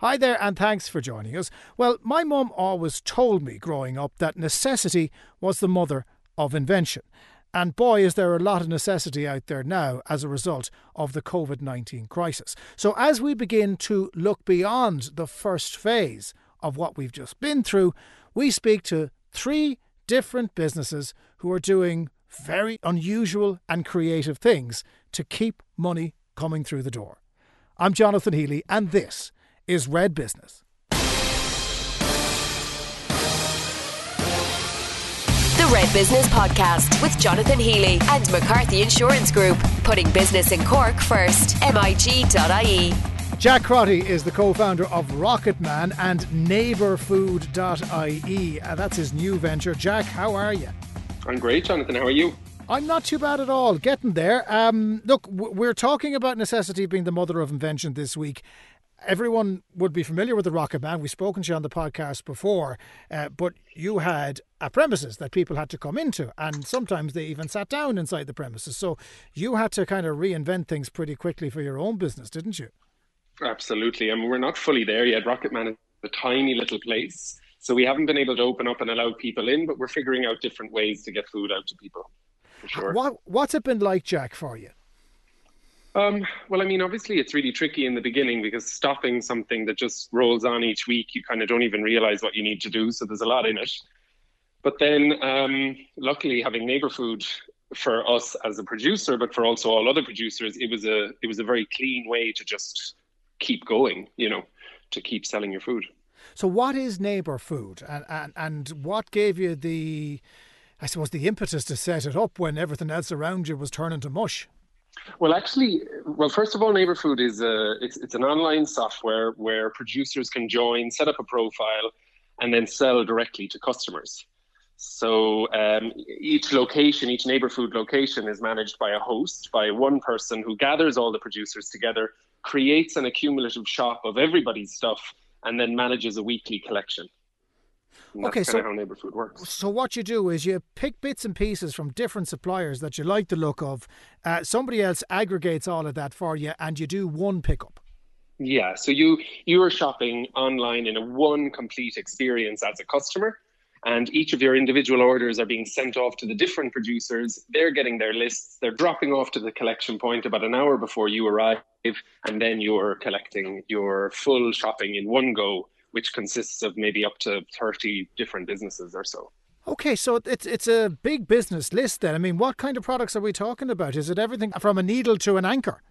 Hi there, and thanks for joining us. Well, my mum always told me growing up that necessity was the mother of invention. And boy, is there a lot of necessity out there now as a result of the COVID 19 crisis. So, as we begin to look beyond the first phase of what we've just been through, we speak to three different businesses who are doing very unusual and creative things to keep money coming through the door. I'm Jonathan Healy, and this is Red Business. The Red Business Podcast with Jonathan Healy and McCarthy Insurance Group, putting business in Cork first. MIG.ie. Jack Crotty is the co-founder of Rocket Man and NeighbourFood.ie. Uh, that's his new venture. Jack, how are you? I'm great, Jonathan. How are you? I'm not too bad at all. Getting there. Um, look, we're talking about necessity being the mother of invention this week. Everyone would be familiar with the Rocket Man. We've spoken to you on the podcast before, uh, but you had a premises that people had to come into, and sometimes they even sat down inside the premises. So you had to kind of reinvent things pretty quickly for your own business, didn't you? Absolutely. I mean, we're not fully there yet. Rocket Man is a tiny little place. So we haven't been able to open up and allow people in, but we're figuring out different ways to get food out to people for sure. What What's it been like, Jack, for you? Um, well, I mean, obviously, it's really tricky in the beginning because stopping something that just rolls on each week, you kind of don't even realize what you need to do. So there's a lot in it. But then, um, luckily, having neighbor food for us as a producer, but for also all other producers, it was a it was a very clean way to just keep going. You know, to keep selling your food. So, what is neighbor food, and and, and what gave you the I suppose, the impetus to set it up when everything else around you was turning to mush? Well, actually, well, first of all, Neighbor Food is a it's, it's an online software where producers can join, set up a profile, and then sell directly to customers. So um, each location, each Neighbor Food location, is managed by a host, by one person who gathers all the producers together, creates an accumulative shop of everybody's stuff, and then manages a weekly collection. And okay, so how neighbor food works. So what you do is you pick bits and pieces from different suppliers that you like the look of. Uh, somebody else aggregates all of that for you, and you do one pickup. Yeah, so you you are shopping online in a one complete experience as a customer, and each of your individual orders are being sent off to the different producers. They're getting their lists. They're dropping off to the collection point about an hour before you arrive, and then you're collecting your full shopping in one go which consists of maybe up to 30 different businesses or so. Okay, so it's it's a big business list then. I mean, what kind of products are we talking about? Is it everything from a needle to an anchor?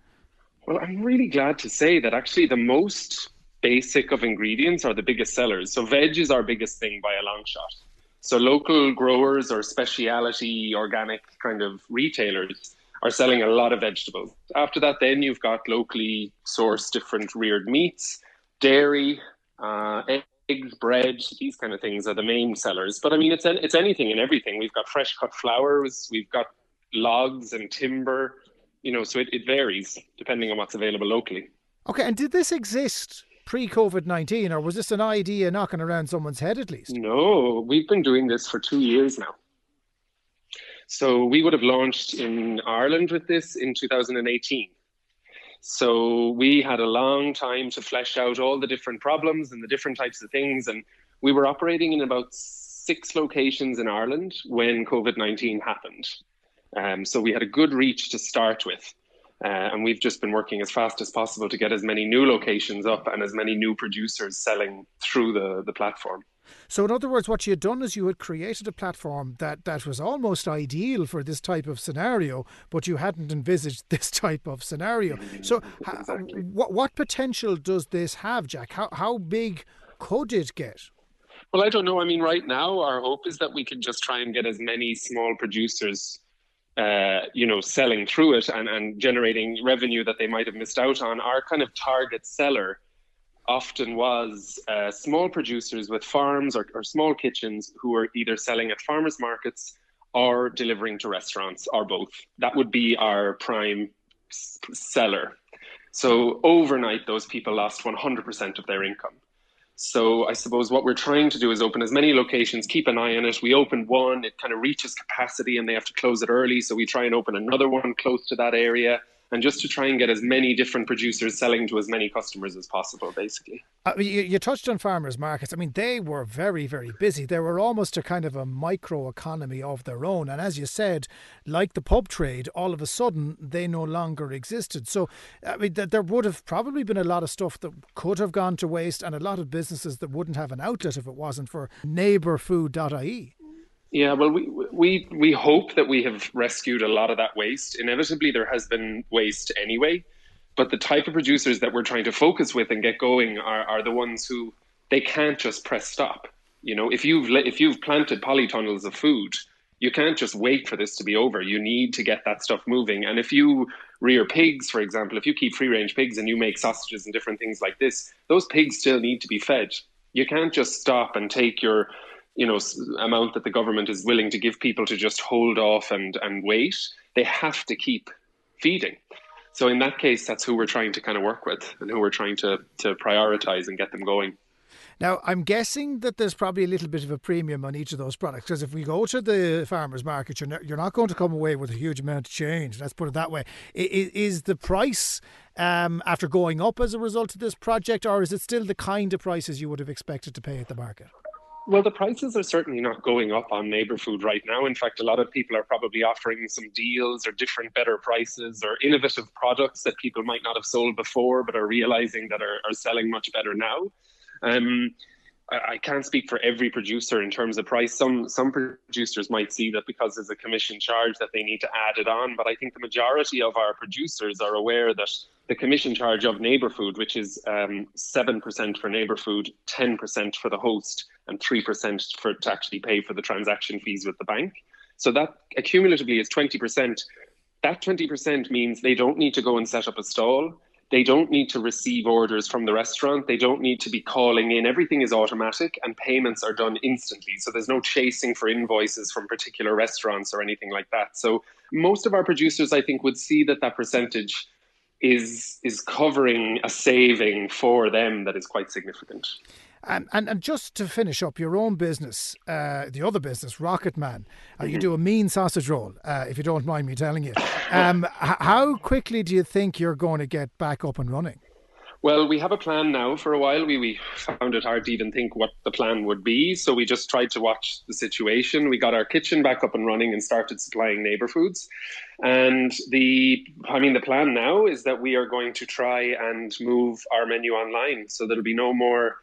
Well, I'm really glad to say that actually the most basic of ingredients are the biggest sellers. So veg is our biggest thing by a long shot. So local growers or specialty organic kind of retailers are selling a lot of vegetables. After that, then you've got locally sourced different reared meats, dairy, uh, eggs, bread, these kind of things are the main sellers. But I mean, it's it's anything and everything. We've got fresh cut flowers, we've got logs and timber. You know, so it, it varies depending on what's available locally. Okay, and did this exist pre COVID 19, or was this an idea knocking around someone's head at least? No, we've been doing this for two years now. So we would have launched in Ireland with this in 2018. So we had a long time to flesh out all the different problems and the different types of things. And we were operating in about six locations in Ireland when COVID 19 happened. Um, so we had a good reach to start with. Uh, and we've just been working as fast as possible to get as many new locations up and as many new producers selling through the, the platform. So, in other words, what you had done is you had created a platform that, that was almost ideal for this type of scenario, but you hadn't envisaged this type of scenario. So, exactly. what, what potential does this have, Jack? How, how big could it get? Well, I don't know. I mean, right now, our hope is that we can just try and get as many small producers uh, you know, selling through it and, and generating revenue that they might have missed out on. Our kind of target seller often was uh, small producers with farms or, or small kitchens who were either selling at farmers markets or delivering to restaurants or both. That would be our prime seller. So overnight, those people lost 100% of their income. So I suppose what we're trying to do is open as many locations, keep an eye on it. We open one, it kind of reaches capacity and they have to close it early. So we try and open another one close to that area and just to try and get as many different producers selling to as many customers as possible, basically. Uh, you, you, touched on farmers markets. I mean, they were very, very busy. They were almost a kind of a micro economy of their own. And as you said, like the pub trade, all of a sudden they no longer existed. So, I mean, th- there would have probably been a lot of stuff that could have gone to waste and a lot of businesses that wouldn't have an outlet if it wasn't for neighbourfood.ie. Yeah, well, we we we hope that we have rescued a lot of that waste. Inevitably, there has been waste anyway, but the type of producers that we're trying to focus with and get going are, are the ones who they can't just press stop. You know, if you've if you've planted polytunnels of food, you can't just wait for this to be over. You need to get that stuff moving. And if you rear pigs, for example, if you keep free range pigs and you make sausages and different things like this, those pigs still need to be fed. You can't just stop and take your you know amount that the government is willing to give people to just hold off and and wait they have to keep feeding so in that case that's who we're trying to kind of work with and who we're trying to to prioritize and get them going now, I'm guessing that there's probably a little bit of a premium on each of those products because if we go to the farmers market, you're not, you're not going to come away with a huge amount of change. Let's put it that way. Is, is the price um, after going up as a result of this project, or is it still the kind of prices you would have expected to pay at the market? Well, the prices are certainly not going up on neighbor food right now. In fact, a lot of people are probably offering some deals or different better prices or innovative products that people might not have sold before but are realizing that are, are selling much better now. Um, I, can't speak for every producer in terms of price. Some some producers might see that because there's a commission charge that they need to add it on, but I think the majority of our producers are aware that the commission charge of neighbor food, which is um, seven um, percent for neighbor food, ten percent for the host, and three percent for to actually pay for the transaction fees with the bank. So that accumulatively is twenty percent. That twenty percent means they don't need to go and set up a stall. They don't need to receive orders from the restaurant. They don't need to be calling in. Everything is automatic and payments are done instantly. So there's no chasing for invoices from particular restaurants or anything like that. So most of our producers, I think, would see that that percentage is is covering a saving for them that is quite significant. And, and and just to finish up, your own business, uh, the other business, Rocket Man, uh, mm-hmm. you do a mean sausage roll, uh, if you don't mind me telling you. Um, how quickly do you think you're going to get back up and running? Well, we have a plan now. For a while, we, we found it hard to even think what the plan would be. So we just tried to watch the situation. We got our kitchen back up and running and started supplying neighbor foods. And the, I mean, the plan now is that we are going to try and move our menu online. So there'll be no more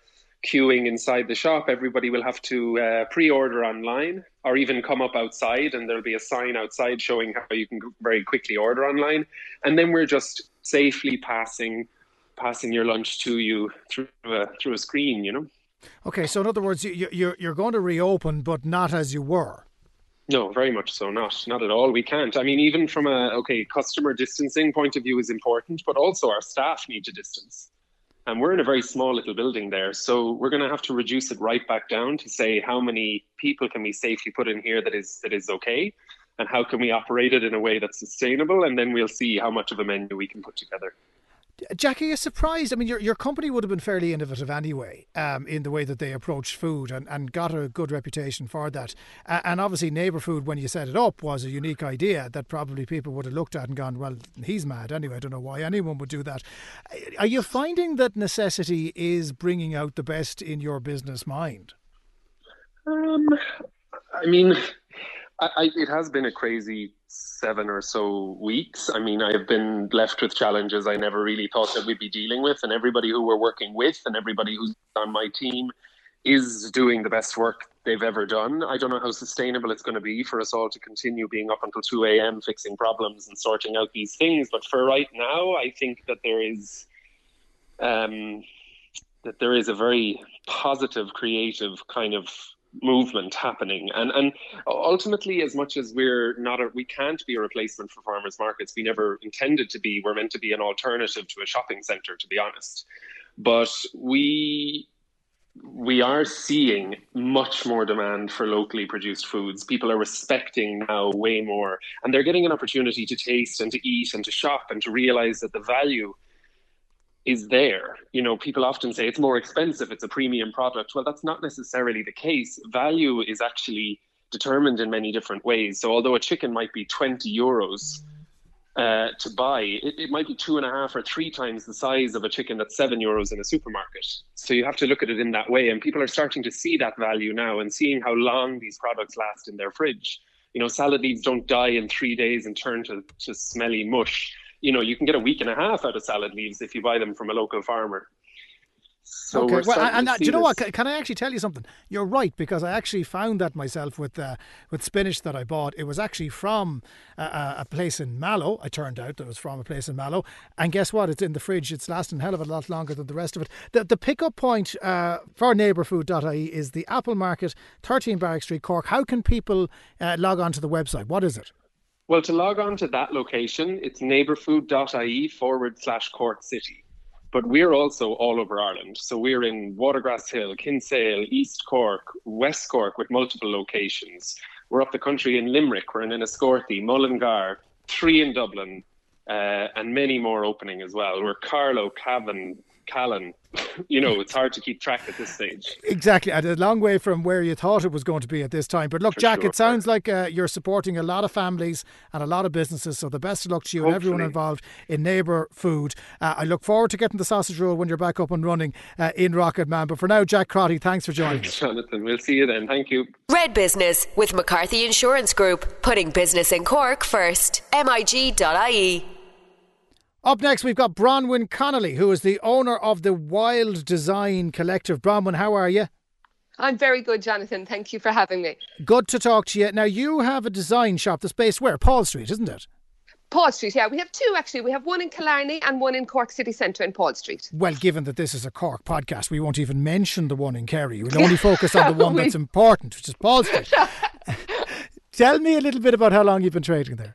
queuing inside the shop. Everybody will have to uh, pre-order online or even come up outside, and there'll be a sign outside showing how you can very quickly order online. And then we're just safely passing passing your lunch to you through a, through a screen, you know. Okay, so in other words, you, you're you're going to reopen, but not as you were. No, very much so. Not not at all. We can't. I mean, even from a okay customer distancing point of view is important, but also our staff need to distance. And we're in a very small little building there, so we're going to have to reduce it right back down to say how many people can we safely put in here that is that is okay, and how can we operate it in a way that's sustainable, and then we'll see how much of a menu we can put together. Jackie, you surprised? I mean, your your company would have been fairly innovative anyway um, in the way that they approached food and, and got a good reputation for that. Uh, and obviously, neighbour food, when you set it up, was a unique idea that probably people would have looked at and gone, "Well, he's mad anyway." I don't know why anyone would do that. Are you finding that necessity is bringing out the best in your business mind? Um, I mean, I, I, it has been a crazy seven or so weeks. I mean, I have been left with challenges I never really thought that we'd be dealing with, and everybody who we're working with and everybody who's on my team is doing the best work they've ever done. I don't know how sustainable it's going to be for us all to continue being up until 2 a.m. fixing problems and sorting out these things. But for right now, I think that there is. Um, that there is a very positive, creative kind of movement happening. And and ultimately as much as we're not a we can't be a replacement for farmers markets we never intended to be. We're meant to be an alternative to a shopping center to be honest. But we we are seeing much more demand for locally produced foods. People are respecting now way more, and they're getting an opportunity to taste and to eat and to shop and to realize that the value is there. You know, people often say it's more expensive, it's a premium product. Well, that's not necessarily the case. Value is actually determined in many different ways. So, although a chicken might be 20 euros, uh, to buy, it, it might be two and a half or three times the size of a chicken that's seven euros in a supermarket. So you have to look at it in that way. And people are starting to see that value now and seeing how long these products last in their fridge. You know, salad leaves don't die in three days and turn to, to smelly mush. You know, you can get a week and a half out of salad leaves if you buy them from a local farmer. So okay, well, and uh, do you know this. what? Can I actually tell you something? You're right because I actually found that myself with uh, with spinach that I bought. It was actually from uh, a place in Mallow. I turned out that it was from a place in Mallow, and guess what? It's in the fridge. It's lasting a hell of a lot longer than the rest of it. The the pickup point uh, for neighbourfood.ie is the Apple Market, 13 Barrack Street, Cork. How can people uh, log on to the website? What is it? Well, to log on to that location, it's neighbourfood.ie forward slash Cork City but we're also all over Ireland. So we're in Watergrass Hill, Kinsale, East Cork, West Cork with multiple locations. We're up the country in Limerick, we're in Enniscorthy, Mullingar, three in Dublin, uh, and many more opening as well. We're Carlow, Cavan, Callan. you know, it's hard to keep track at this stage. Exactly. And a long way from where you thought it was going to be at this time. But look, For Jack, sure, it sounds like uh, you're supporting a lot of families and a lot of businesses. So the best of luck to you Hopefully. and everyone involved in Neighbour Food. Uh, I look forward to getting the sausage roll when you're back up and running uh, in Rocket Man. But for now, Jack Crotty, thanks for joining us. Jonathan. We'll see you then. Thank you. Red Business with McCarthy Insurance Group, putting business in Cork first. MIG.ie. Up next, we've got Bronwyn Connolly, who is the owner of the Wild Design Collective. Bronwyn, how are you? I'm very good, Jonathan. Thank you for having me. Good to talk to you. Now, you have a design shop that's based where? Paul Street, isn't it? Paul Street, yeah. We have two actually. We have one in Killarney and one in Cork City Centre in Paul Street. Well, given that this is a Cork podcast, we won't even mention the one in Kerry. We'll only focus on the one that's important, which is Paul Street. Tell me a little bit about how long you've been trading there.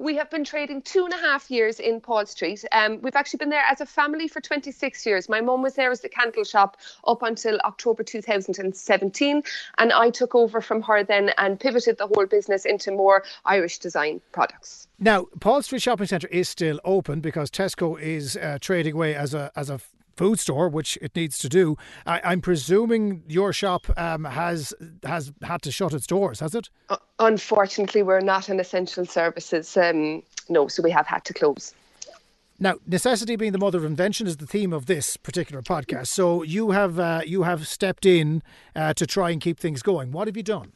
We have been trading two and a half years in Paul Street. Um, we've actually been there as a family for 26 years. My mum was there as the candle shop up until October 2017, and I took over from her then and pivoted the whole business into more Irish design products. Now, Paul Street Shopping Centre is still open because Tesco is uh, trading away as a as a food store, which it needs to do. I, am presuming your shop um, has has had to shut its doors, has it? Uh, unfortunately, we're not an essential services. Um, no, so we have had to close. Now, necessity being the mother of invention is the theme of this particular podcast. So you have uh, you have stepped in uh, to try and keep things going. What have you done?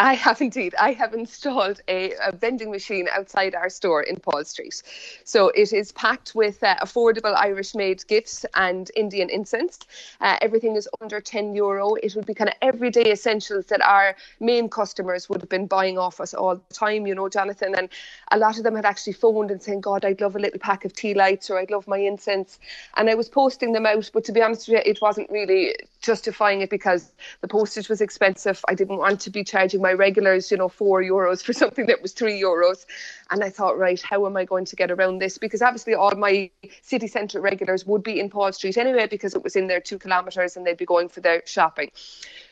I have indeed. I have installed a, a, vending machine outside our store in Paul Street. So it is packed with uh, affordable Irish made gifts and Indian incense. Uh, everything is under 10 euro. It would be kind of everyday essentials that our main customers would have been buying off us all the time, you know, Jonathan. And a lot of them had actually phoned and saying, God, I'd love a little pack of tea lights or I'd love my incense. And I was posting them out, but to be honest with you, it wasn't really justifying it because the postage was expensive. I didn't want to be charging my regulars, you know, four euros for something that was three euros. And I thought, right, how am I going to get around this? Because obviously all my city centre regulars would be in Paul Street anyway because it was in there two kilometres and they'd be going for their shopping.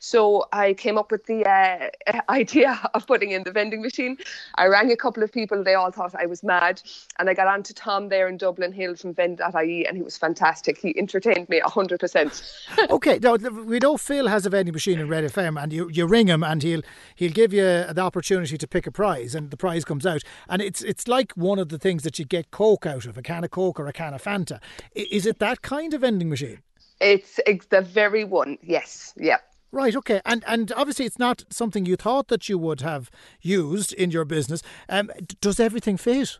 So I came up with the uh, idea of putting in the vending machine. I rang a couple of people. They all thought I was mad. And I got on to Tom there in Dublin Hill from Vend.ie and he was fantastic. He entertained me 100%. okay, now we know Phil has a vending machine in Red FM and you, you ring him and he'll he'll give you the opportunity to pick a prize and the prize comes out. And it's it's like one of the things that you get Coke out of, a can of Coke or a can of Fanta. Is it that kind of vending machine? It's, it's the very one, yes. Yeah. Right, okay. And and obviously it's not something you thought that you would have used in your business. Um, does everything fit?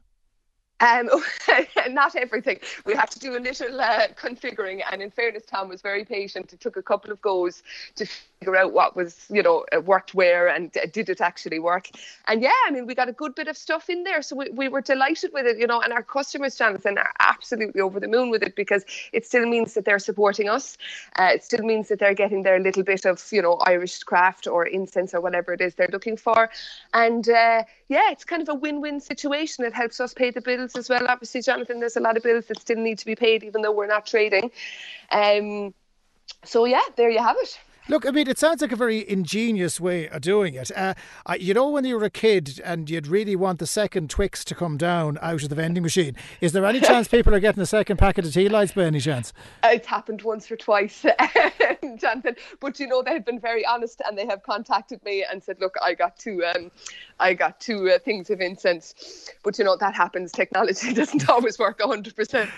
Um, not everything. We had to do a little uh, configuring, and in fairness, Tom was very patient. It took a couple of goes to figure out what was, you know, uh, worked where and did it actually work. And yeah, I mean, we got a good bit of stuff in there, so we, we were delighted with it, you know. And our customers, Jonathan, are absolutely over the moon with it because it still means that they're supporting us. Uh, it still means that they're getting their little bit of, you know, Irish craft or incense or whatever it is they're looking for. And uh, yeah, it's kind of a win-win situation. It helps us pay the bills bills as well. Obviously, Jonathan, there's a lot of bills that still need to be paid, even though we're not trading. Um, so yeah, there you have it. Look, I mean, it sounds like a very ingenious way of doing it. Uh, you know, when you were a kid and you'd really want the second Twix to come down out of the vending machine, is there any chance people are getting a second packet of tea lights by any chance? It's happened once or twice, Jonathan. But you know, they've been very honest and they have contacted me and said, "Look, I got two, um, I got two uh, things of incense." But you know, that happens. Technology doesn't always work hundred percent.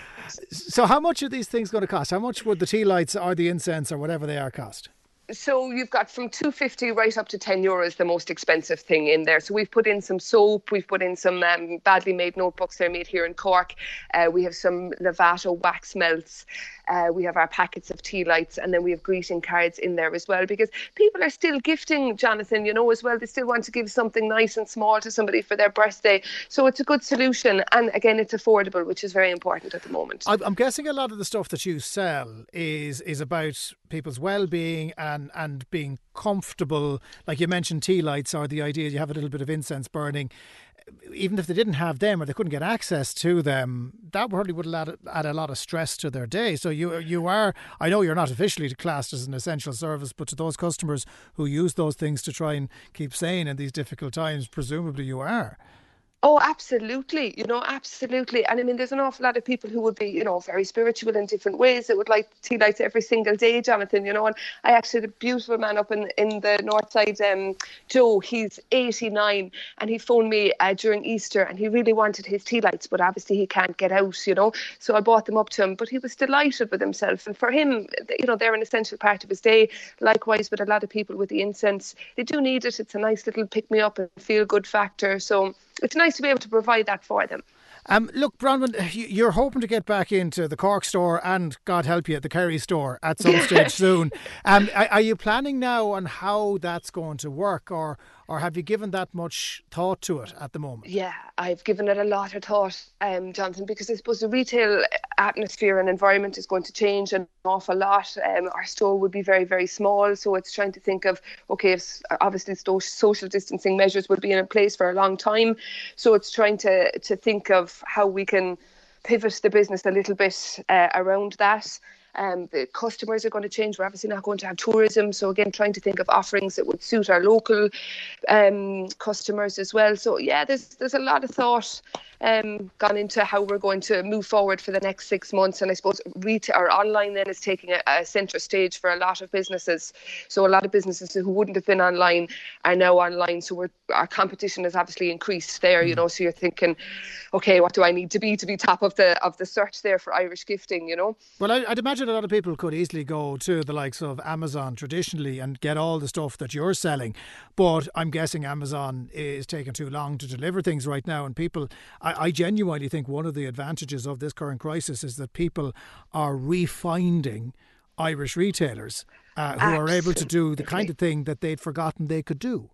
So, how much are these things going to cost? How much would the tea lights or the incense or whatever they are cost? So you've got from 250 right up to 10 euros the most expensive thing in there. So we've put in some soap we've put in some um, badly made notebooks they're made here in cork. Uh, we have some lavato wax melts uh, we have our packets of tea lights, and then we have greeting cards in there as well because people are still gifting, Jonathan, you know, as well. They still want to give something nice and small to somebody for their birthday. So it's a good solution. And again, it's affordable, which is very important at the moment. I'm guessing a lot of the stuff that you sell is is about people's well being and, and being comfortable. Like you mentioned, tea lights are the idea you have a little bit of incense burning even if they didn't have them or they couldn't get access to them, that probably would add, a lot of stress to their day. So you you are, I know you're not officially classed as an essential service, but to those customers who use those things to try and keep sane in these difficult times, presumably you are. Oh, absolutely. You know, absolutely. And I mean, there's an awful lot of people who would be, you know, very spiritual in different ways that would like tea lights every single day, Jonathan, you know. And I actually had a beautiful man up in, in the north side, um, Joe, he's 89, and he phoned me uh, during Easter and he really wanted his tea lights, but obviously he can't get out, you know. So I bought them up to him, but he was delighted with himself. And for him, you know, they're an essential part of his day. Likewise, with a lot of people with the incense, they do need it. It's a nice little pick me up and feel good factor. So, it's nice to be able to provide that for them. Um, look, Bronwyn, you're hoping to get back into the Cork store and, God help you, at the Kerry store at some stage soon. Um, are you planning now on how that's going to work, or or have you given that much thought to it at the moment? Yeah, I've given it a lot of thought, um, Jonathan, because I suppose the retail atmosphere and environment is going to change an awful lot. Um, our store would be very, very small, so it's trying to think of okay, if, obviously social distancing measures will be in place for a long time, so it's trying to to think of how we can pivot the business a little bit uh, around that. Um, the customers are going to change. We're obviously not going to have tourism. So, again, trying to think of offerings that would suit our local um, customers as well. So, yeah, there's, there's a lot of thought um, gone into how we're going to move forward for the next six months. And I suppose retail or online then is taking a, a centre stage for a lot of businesses. So a lot of businesses who wouldn't have been online are now online. So we're, our competition has obviously increased there. You mm. know, so you're thinking, okay, what do I need to be to be top of the of the search there for Irish gifting? You know. Well, I, would imagine a lot of people could easily go to the likes of Amazon traditionally and get all the stuff that you're selling, but I'm guessing Amazon is taking too long to deliver things right now, and people. I, I genuinely think one of the advantages of this current crisis is that people are refinding Irish retailers uh, who Absolutely. are able to do the kind of thing that they'd forgotten they could do.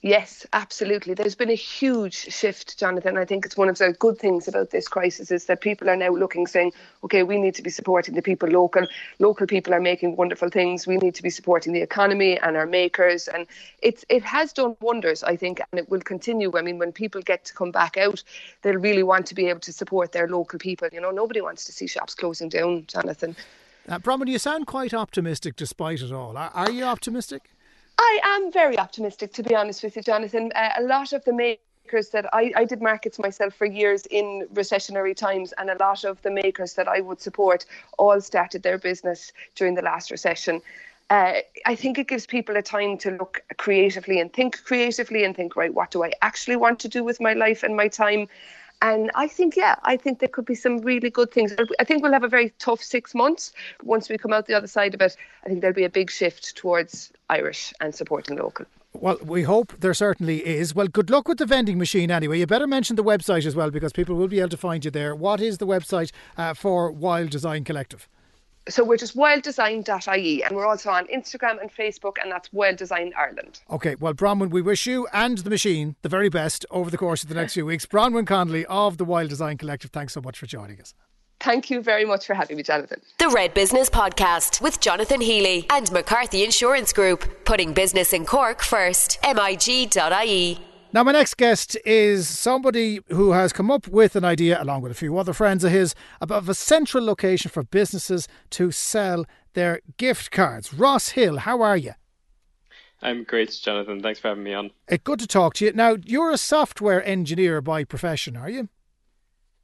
Yes, absolutely. There's been a huge shift, Jonathan. I think it's one of the good things about this crisis is that people are now looking, saying, okay, we need to be supporting the people local. Local people are making wonderful things. We need to be supporting the economy and our makers. And it's it has done wonders, I think, and it will continue. I mean, when people get to come back out, they'll really want to be able to support their local people. You know, nobody wants to see shops closing down, Jonathan. Uh, you sound quite optimistic despite it all. Are, are you optimistic? I am very optimistic, to be honest with you, Jonathan. Uh, a lot of the makers that I, I did markets myself for years in recessionary times, and a lot of the makers that I would support all started their business during the last recession. Uh, I think it gives people a time to look creatively and think creatively and think, right, what do I actually want to do with my life and my time? And I think, yeah, I think there could be some really good things. I think we'll have a very tough six months. Once we come out the other side of it, I think there'll be a big shift towards Irish and supporting local. Well, we hope there certainly is. Well, good luck with the vending machine anyway. You better mention the website as well because people will be able to find you there. What is the website uh, for Wild Design Collective? So we're just wilddesign.ie and we're also on Instagram and Facebook and that's Wild Design Ireland. Okay, well Bronwyn, we wish you and the machine the very best over the course of the next few weeks. Bronwyn Connolly of the Wild Design Collective, thanks so much for joining us. Thank you very much for having me, Jonathan. The Red Business Podcast with Jonathan Healy and McCarthy Insurance Group, putting business in Cork first. MIG.ie. Now, my next guest is somebody who has come up with an idea, along with a few other friends of his, about a central location for businesses to sell their gift cards. Ross Hill, how are you? I'm great, Jonathan. Thanks for having me on. It's good to talk to you. Now, you're a software engineer by profession, are you?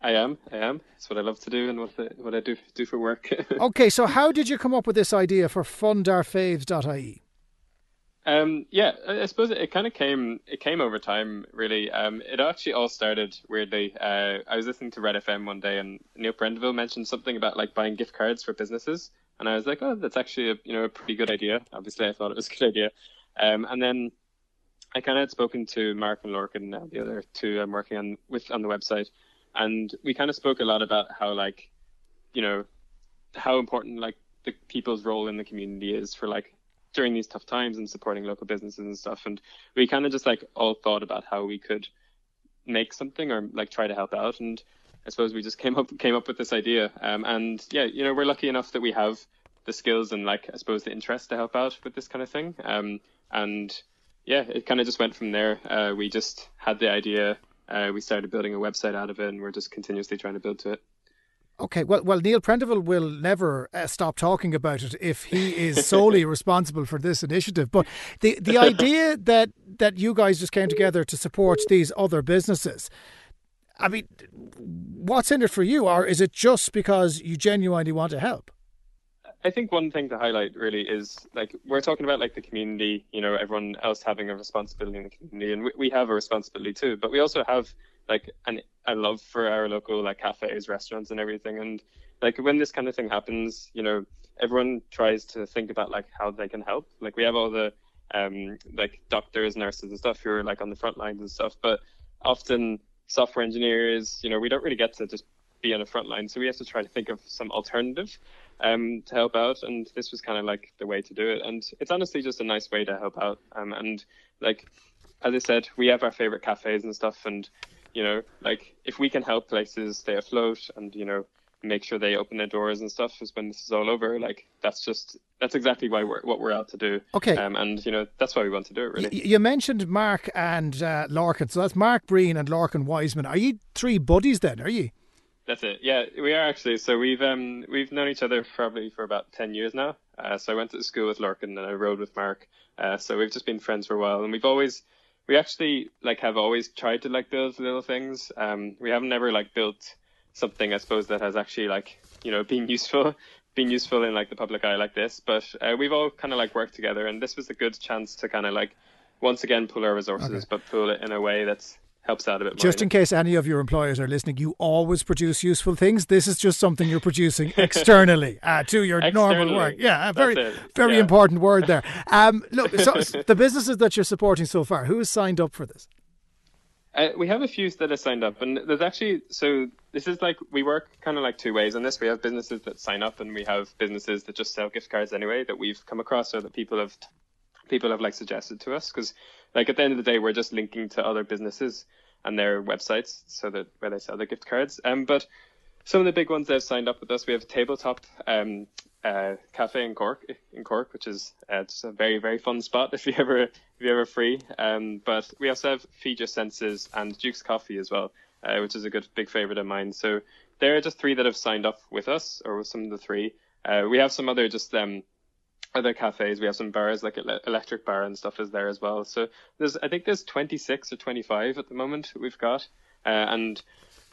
I am. I am. It's what I love to do and what, the, what I do do for work. okay, so how did you come up with this idea for fundourfavs.ie? Um, yeah, I, suppose it, it kind of came it came over time. Really, um, it actually all started weirdly. Uh, I was listening to Red FM one day, and Neil Prendeville mentioned something about like buying gift cards for businesses, and I was like, oh, that's actually a you know a pretty good idea. Obviously, I thought it was a good idea, um, and then I kind of had spoken to Mark and Lorcan, uh, the other two I'm working on with on the website, and we kind of spoke a lot about how like, you know, how important like the people's role in the community is for like during these tough times and supporting local businesses and stuff. And we kind of just like all thought about how we could make something or like try to help out. And I suppose we just came up came up with this idea. Um, and yeah, you know, we're lucky enough that we have the skills and like I suppose the interest to help out with this kind of thing. Um, and yeah, it kind of just went from there. Uh, we just had the idea. Uh, we started building a website out of it, and we're just continuously trying to build to it. Okay, well, well, Neil Prendeville will never uh, stop talking about it if he is solely responsible for this initiative. But the the idea that that you guys just came together to support these other businesses, I mean, what's in it for you, or is it just because you genuinely want to help? I think one thing to highlight really is like we're talking about like the community, you know, everyone else having a responsibility in the community, and we, we have a responsibility too. But we also have like an a love for our local like cafes, restaurants, and everything. And like when this kind of thing happens, you know, everyone tries to think about like how they can help. Like we have all the um like doctors, nurses, and stuff who are like on the front lines and stuff, but often software engineers, you know, we don't really get to just be on the front line, so we have to try to think of some alternative um, to help out. And this was kind of like the way to do it. And it's honestly just a nice way to help out. Um, and like, as I said, we have our favorite cafes and stuff. And, you know, like if we can help places stay afloat and, you know, make sure they open their doors and stuff is when this is all over. Like that's just that's exactly why we're what we're out to do. Okay. Um, and you know that's why we want to do it. Really. Y- you mentioned Mark and uh, Lorcan, so that's Mark Breen and Lorcan Wiseman. Are you three buddies then? Are you? That's it. Yeah, we are actually. So we've um we've known each other probably for about ten years now. Uh, so I went to school with Lorcan and I rode with Mark. Uh, so we've just been friends for a while, and we've always we actually like have always tried to like build little things. Um, we haven't ever like built something I suppose that has actually like you know been useful, been useful in like the public eye like this. But uh, we've all kind of like worked together, and this was a good chance to kind of like once again pull our resources, okay. but pull it in a way that's helps out a bit more. Just in case any of your employers are listening, you always produce useful things. This is just something you're producing externally uh, to your externally. normal work. Yeah, very, very yeah. important word there. Um, look, so the businesses that you're supporting so far, who has signed up for this? Uh, we have a few that have signed up, and there's actually so this is like we work kind of like two ways on this. We have businesses that sign up, and we have businesses that just sell gift cards anyway that we've come across or that people have people have like suggested to us because like at the end of the day we're just linking to other businesses and their websites so that where they sell their gift cards. Um but some of the big ones that have signed up with us we have tabletop um uh, cafe in Cork in Cork which is uh, just a very very fun spot if you ever if you ever free. Um but we also have Feed Your Senses and Duke's Coffee as well uh, which is a good big favorite of mine. So there are just three that have signed up with us or with some of the three. Uh, we have some other just um other cafes. We have some bars like Electric Bar and stuff is there as well. So there's I think there's 26 or 25 at the moment we've got, uh, and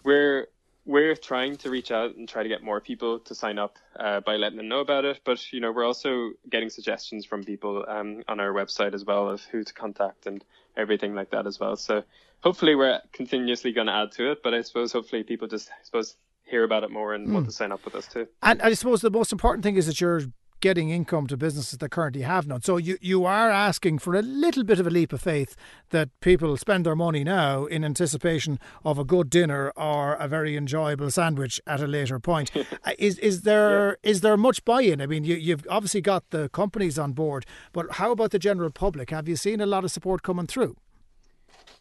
we're we're trying to reach out and try to get more people to sign up uh, by letting them know about it. But you know we're also getting suggestions from people um, on our website as well of who to contact and everything like that as well. So hopefully we're continuously going to add to it. But I suppose hopefully people just I suppose hear about it more and mm. want to sign up with us too. And I suppose the most important thing is that you're getting income to businesses that currently have none. So you, you are asking for a little bit of a leap of faith that people spend their money now in anticipation of a good dinner or a very enjoyable sandwich at a later point. Uh, is is there yeah. is there much buy-in? I mean, you, you've obviously got the companies on board, but how about the general public? Have you seen a lot of support coming through?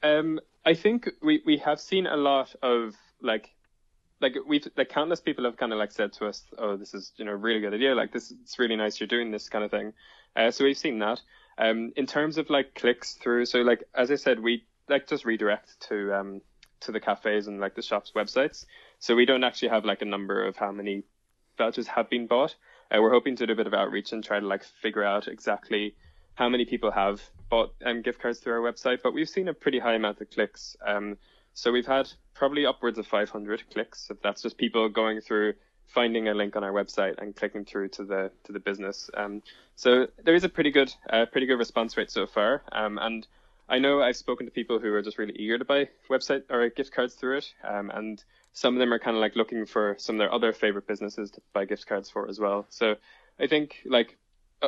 Um, I think we, we have seen a lot of like like we've like countless people have kind of like said to us, "Oh, this is you know a really good idea. Like this, it's really nice you're doing this kind of thing." Uh, so we've seen that. Um, in terms of like clicks through, so like as I said, we like just redirect to um to the cafes and like the shops websites. So we don't actually have like a number of how many vouchers have been bought. uh, we're hoping to do a bit of outreach and try to like figure out exactly how many people have bought um, gift cards through our website. But we've seen a pretty high amount of clicks. Um, so we've had probably upwards of 500 clicks. So that's just people going through finding a link on our website and clicking through to the to the business. Um, so there is a pretty good uh, pretty good response rate so far. Um, and I know I've spoken to people who are just really eager to buy website or gift cards through it, um, and some of them are kind of like looking for some of their other favorite businesses to buy gift cards for as well. So I think like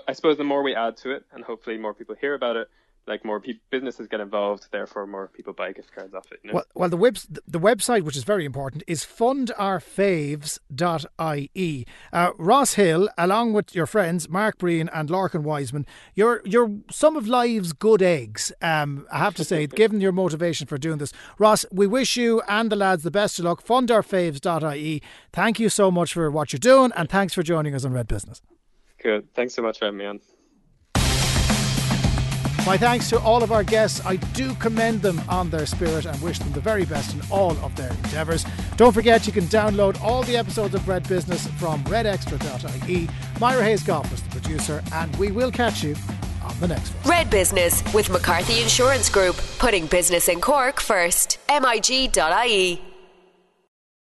I suppose the more we add to it, and hopefully more people hear about it, like more pe- businesses get involved, therefore more people buy gift cards off it. You know? Well, well, the web the website, which is very important, is fundourfavs.ie. Uh, Ross Hill, along with your friends Mark Breen and Lorcan Wiseman, you're you're some of life's good eggs. Um, I have to say, given your motivation for doing this, Ross, we wish you and the lads the best of luck. Fundourfavs.ie. Thank you so much for what you're doing, and thanks for joining us on Red Business. Good. Thanks so much for having me on. My thanks to all of our guests. I do commend them on their spirit and wish them the very best in all of their endeavours. Don't forget you can download all the episodes of Red Business from redextra.ie. Myra Hayes Goff was the producer, and we will catch you on the next one. Red Business with McCarthy Insurance Group, putting business in Cork first. MIG.ie